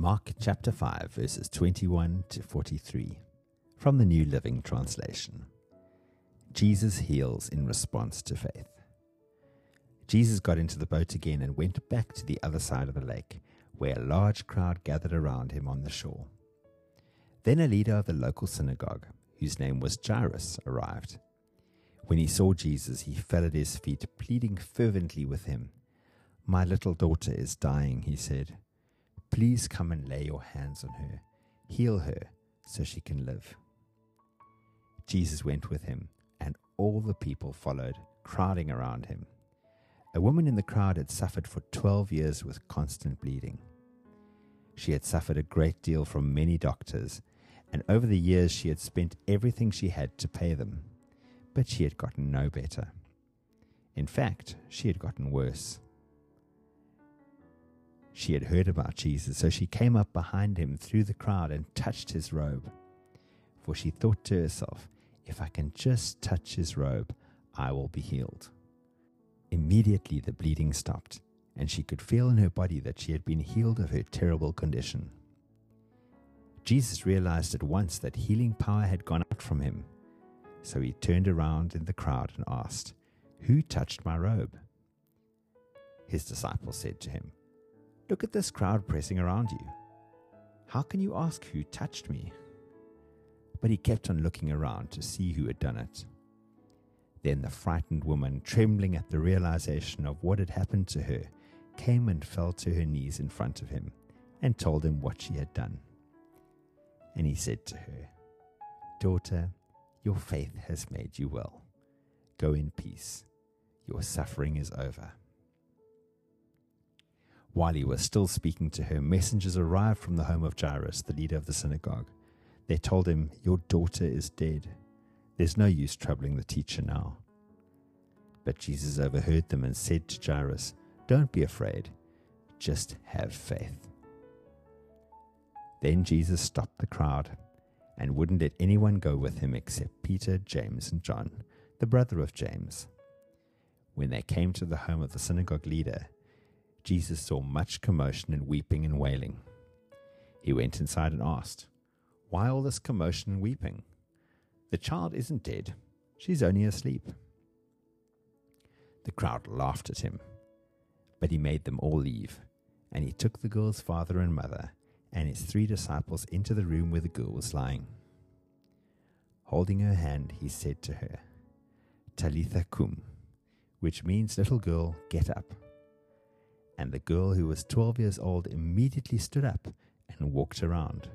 Mark chapter 5, verses 21 to 43, from the New Living Translation. Jesus heals in response to faith. Jesus got into the boat again and went back to the other side of the lake, where a large crowd gathered around him on the shore. Then a leader of the local synagogue, whose name was Jairus, arrived. When he saw Jesus, he fell at his feet, pleading fervently with him. My little daughter is dying, he said. Please come and lay your hands on her, heal her, so she can live. Jesus went with him, and all the people followed, crowding around him. A woman in the crowd had suffered for twelve years with constant bleeding. She had suffered a great deal from many doctors, and over the years she had spent everything she had to pay them, but she had gotten no better. In fact, she had gotten worse. She had heard about Jesus, so she came up behind him through the crowd and touched his robe. For she thought to herself, if I can just touch his robe, I will be healed. Immediately the bleeding stopped, and she could feel in her body that she had been healed of her terrible condition. Jesus realized at once that healing power had gone out from him, so he turned around in the crowd and asked, Who touched my robe? His disciples said to him, Look at this crowd pressing around you. How can you ask who touched me? But he kept on looking around to see who had done it. Then the frightened woman, trembling at the realization of what had happened to her, came and fell to her knees in front of him and told him what she had done. And he said to her, Daughter, your faith has made you well. Go in peace. Your suffering is over. While he was still speaking to her, messengers arrived from the home of Jairus, the leader of the synagogue. They told him, Your daughter is dead. There's no use troubling the teacher now. But Jesus overheard them and said to Jairus, Don't be afraid, just have faith. Then Jesus stopped the crowd and wouldn't let anyone go with him except Peter, James, and John, the brother of James. When they came to the home of the synagogue leader, Jesus saw much commotion and weeping and wailing. He went inside and asked, Why all this commotion and weeping? The child isn't dead, she's only asleep. The crowd laughed at him, but he made them all leave, and he took the girl's father and mother and his three disciples into the room where the girl was lying. Holding her hand, he said to her, Talitha koum, which means, Little girl, get up. And the girl, who was twelve years old, immediately stood up and walked around.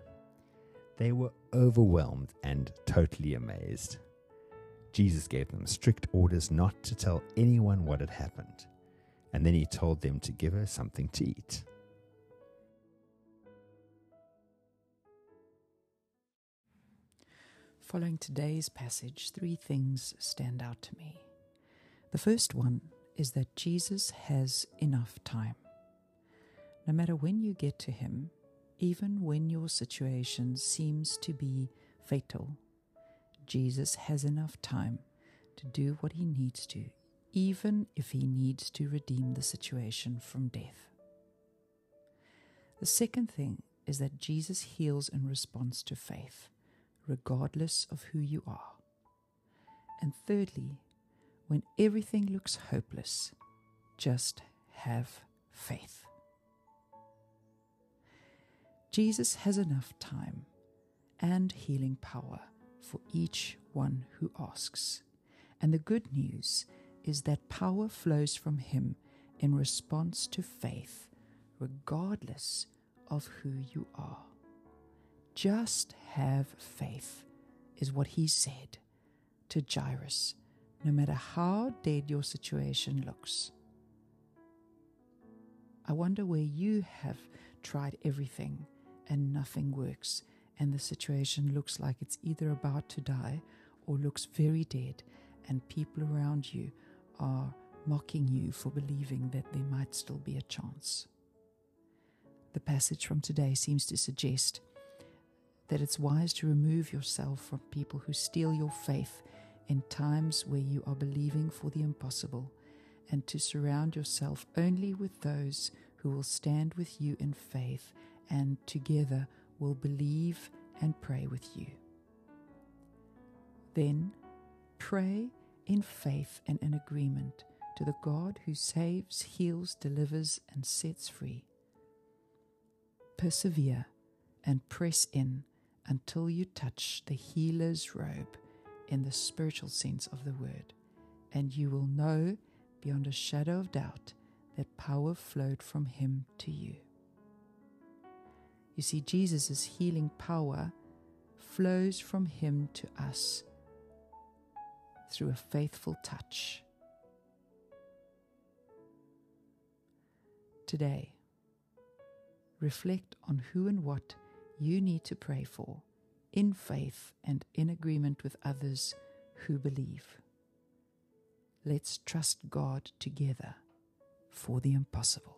They were overwhelmed and totally amazed. Jesus gave them strict orders not to tell anyone what had happened, and then he told them to give her something to eat. Following today's passage, three things stand out to me. The first one is that Jesus has enough time. No matter when you get to him, even when your situation seems to be fatal, Jesus has enough time to do what he needs to, even if he needs to redeem the situation from death. The second thing is that Jesus heals in response to faith, regardless of who you are. And thirdly, when everything looks hopeless, just have faith. Jesus has enough time and healing power for each one who asks. And the good news is that power flows from Him in response to faith, regardless of who you are. Just have faith, is what He said to Jairus, no matter how dead your situation looks. I wonder where you have tried everything and nothing works, and the situation looks like it's either about to die or looks very dead, and people around you are mocking you for believing that there might still be a chance. The passage from today seems to suggest that it's wise to remove yourself from people who steal your faith in times where you are believing for the impossible, and to surround yourself only with those who will stand with you in faith and together will believe and pray with you. Then pray in faith and in agreement to the God who saves, heals, delivers, and sets free. Persevere and press in until you touch the healer's robe in the spiritual sense of the word, and you will know beyond a shadow of doubt that power flowed from him to you. You see, Jesus' healing power flows from him to us through a faithful touch. Today, reflect on who and what you need to pray for in faith and in agreement with others who believe. Let's trust God together for the impossible.